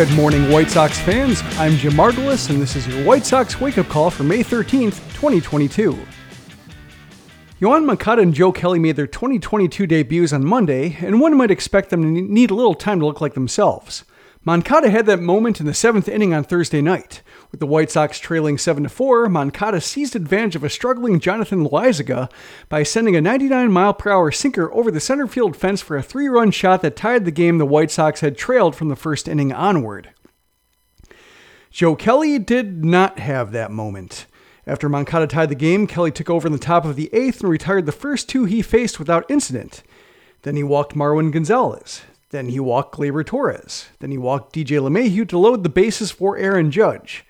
Good morning, White Sox fans. I'm Jim Margalus, and this is your White Sox wake up call for May 13th, 2022. Yoan Moncada and Joe Kelly made their 2022 debuts on Monday, and one might expect them to need a little time to look like themselves. Moncada had that moment in the seventh inning on Thursday night. With the White Sox trailing 7 4, Moncada seized advantage of a struggling Jonathan Loaisiga by sending a 99 mile per hour sinker over the center field fence for a three run shot that tied the game the White Sox had trailed from the first inning onward. Joe Kelly did not have that moment. After Moncada tied the game, Kelly took over in the top of the eighth and retired the first two he faced without incident. Then he walked Marwin Gonzalez. Then he walked Gleyber Torres. Then he walked DJ LeMahieu to load the bases for Aaron Judge.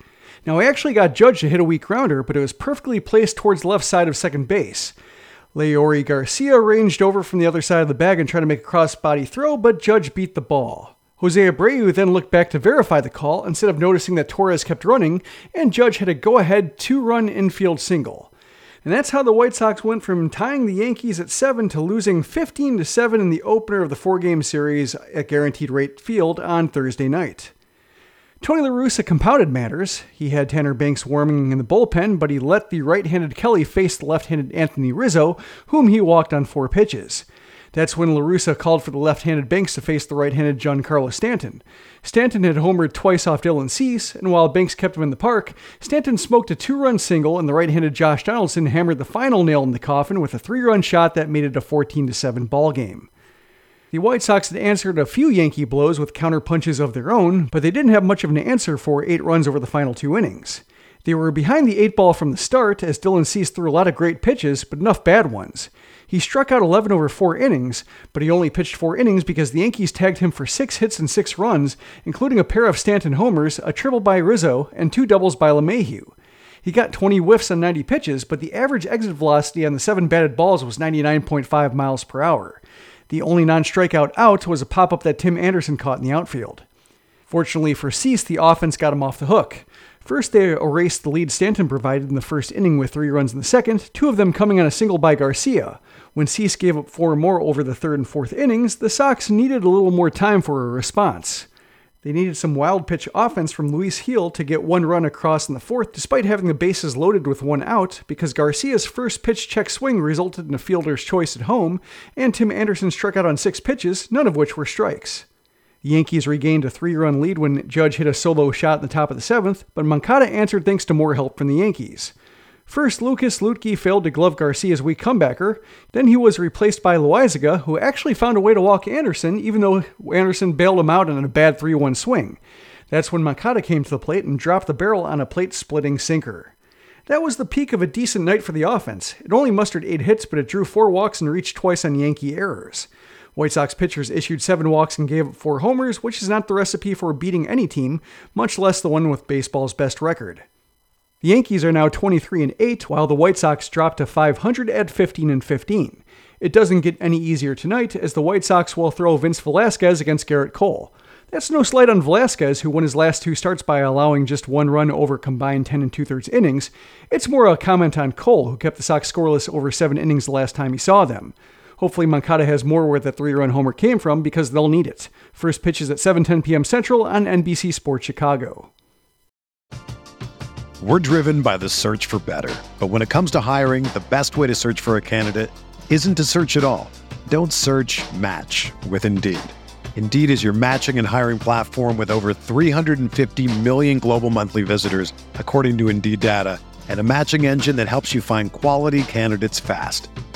Now, I actually got Judge to hit a weak grounder, but it was perfectly placed towards left side of second base. Leury Garcia ranged over from the other side of the bag and tried to make a cross-body throw, but Judge beat the ball. Jose Abreu then looked back to verify the call instead of noticing that Torres kept running, and Judge had a go-ahead two-run infield single. And that's how the White Sox went from tying the Yankees at 7 to losing 15 to 7 in the opener of the four-game series at Guaranteed Rate Field on Thursday night. Tony La Russa compounded matters. He had Tanner Banks warming in the bullpen, but he let the right-handed Kelly face the left-handed Anthony Rizzo, whom he walked on four pitches. That's when La Russa called for the left-handed Banks to face the right-handed Giancarlo Stanton. Stanton had homered twice off Dylan Cease, and while Banks kept him in the park, Stanton smoked a two-run single, and the right-handed Josh Donaldson hammered the final nail in the coffin with a three-run shot that made it a 14-7 ball game. The White Sox had answered a few Yankee blows with counter punches of their own, but they didn't have much of an answer for eight runs over the final two innings. They were behind the eight ball from the start as Dylan Cease threw a lot of great pitches, but enough bad ones. He struck out 11 over four innings, but he only pitched four innings because the Yankees tagged him for six hits and six runs, including a pair of Stanton homers, a triple by Rizzo, and two doubles by LeMahieu. He got 20 whiffs on 90 pitches, but the average exit velocity on the seven batted balls was 99.5 miles per hour. The only non strikeout out was a pop up that Tim Anderson caught in the outfield. Fortunately for Cease, the offense got him off the hook. First, they erased the lead Stanton provided in the first inning with three runs in the second, two of them coming on a single by Garcia. When Cease gave up four more over the third and fourth innings, the Sox needed a little more time for a response. They needed some wild pitch offense from Luis Gil to get one run across in the fourth, despite having the bases loaded with one out, because Garcia's first pitch check swing resulted in a fielder's choice at home, and Tim Anderson struck out on six pitches, none of which were strikes. The Yankees regained a three run lead when Judge hit a solo shot in the top of the seventh, but Moncada answered thanks to more help from the Yankees. First, Lucas Luetge failed to glove Garcia's weak comebacker. Then he was replaced by Loaisiga, who actually found a way to walk Anderson, even though Anderson bailed him out on a bad 3 1 swing. That's when Moncada came to the plate and dropped the barrel on a plate splitting sinker. That was the peak of a decent night for the offense. It only mustered eight hits, but it drew four walks and reached twice on Yankee errors. White Sox pitchers issued seven walks and gave up four homers, which is not the recipe for beating any team, much less the one with baseball's best record. The Yankees are now 23 and 8, while the White Sox dropped to 500 at 15 and 15. It doesn't get any easier tonight, as the White Sox will throw Vince Velasquez against Gerrit Cole. That's no slight on Velasquez, who won his last two starts by allowing just one run over combined 10 and two thirds innings. It's more a comment on Cole, who kept the Sox scoreless over seven innings the last time he saw them. Hopefully, Moncada has more where the three run homer came from because they'll need it. First pitch is at 7:10 p.m. Central on NBC Sports Chicago. We're driven by the search for better. But when it comes to hiring, the best way to search for a candidate isn't to search at all. Don't search match with Indeed. Indeed is your matching and hiring platform with over 350 million global monthly visitors, according to Indeed data, and a matching engine that helps you find quality candidates fast.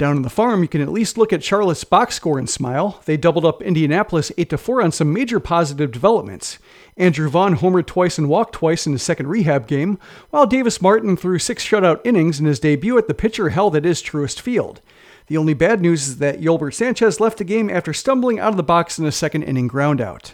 Down in the farm, you can at least look at Charlotte's box score and smile. They doubled up Indianapolis 8 4 on some major positive developments. Andrew Vaughn homered twice and walked twice in his second rehab game, while Davis Martin threw six shutout innings in his debut at the pitcher hell that is Truist Field. The only bad news is that Yolbert Sanchez left the game after stumbling out of the box in a second inning groundout.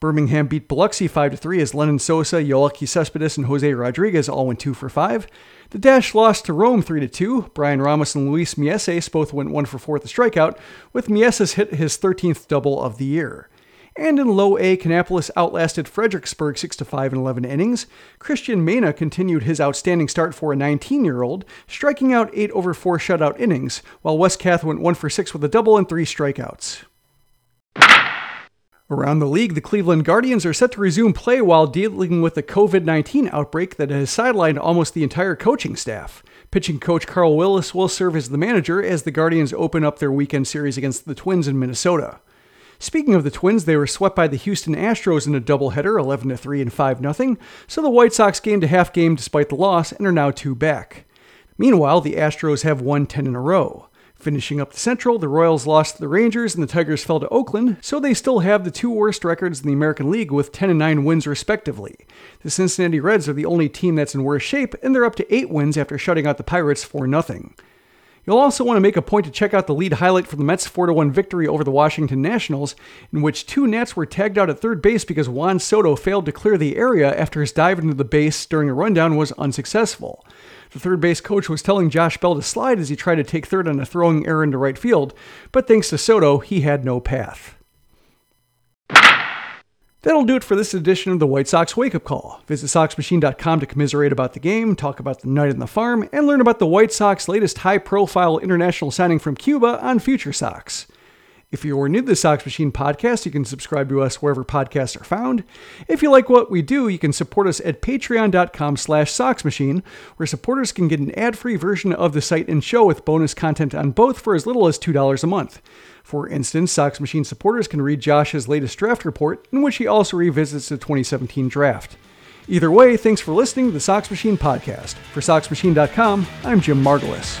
Birmingham beat Biloxi 5 3 as Lenyn Sosa, Yoelqui Cespedes, and Jose Rodriguez all went 2 for 5. The Dash lost to Rome 3 2. Bryan Ramos and Luis Mieses both went 1 for 4 with a strikeout, with Mieses hit his 13th double of the year. And in low A, Kannapolis outlasted Fredericksburg 6 5 in 11 innings. Cristian Mena continued his outstanding start for a 19 year old, striking out 8 over 4 shutout innings, while Wes Kath went 1 for 6 with a double and 3 strikeouts. Around the league, the Cleveland Guardians are set to resume play while dealing with the COVID 19 outbreak that has sidelined almost the entire coaching staff. Pitching coach Carl Willis will serve as the manager as the Guardians open up their weekend series against the Twins in Minnesota. Speaking of the Twins, they were swept by the Houston Astros in a doubleheader, 11 3 and 5 0, so the White Sox gained a half game despite the loss and are now two back. Meanwhile, the Astros have won 10 in a row. Finishing up the Central, the Royals lost to the Rangers and the Tigers fell to Oakland, so they still have the two worst records in the American League with 10 and 9 wins respectively. The Cincinnati Reds are the only team that's in worse shape, and they're up to 8 wins after shutting out the Pirates 4 0. You'll also want to make a point to check out the lead highlight for the Mets' 4 1 victory over the Washington Nationals, in which two Nats were tagged out at third base because Juan Soto failed to clear the area after his dive into the base during a rundown was unsuccessful. The third base coach was telling Josh Bell to slide as he tried to take third on a throwing error into right field, but thanks to Soto, he had no path. That'll do it for this edition of the White Sox Wake Up Call. Visit SoxMachine.com to commiserate about the game, talk about the night in the farm, and learn about the White Sox latest high profile international signing from Cuba on Future Sox. If you are new to the Sox Machine podcast, you can subscribe to us wherever podcasts are found. If you like what we do, you can support us at patreon.com slash soxmachine, where supporters can get an ad-free version of the site and show with bonus content on both for as little as $2 a month. For instance, Sox Machine supporters can read Josh's latest draft report, in which he also revisits the 2017 draft. Either way, thanks for listening to the Sox Machine podcast. For SoxMachine.com, I'm Jim Margalus.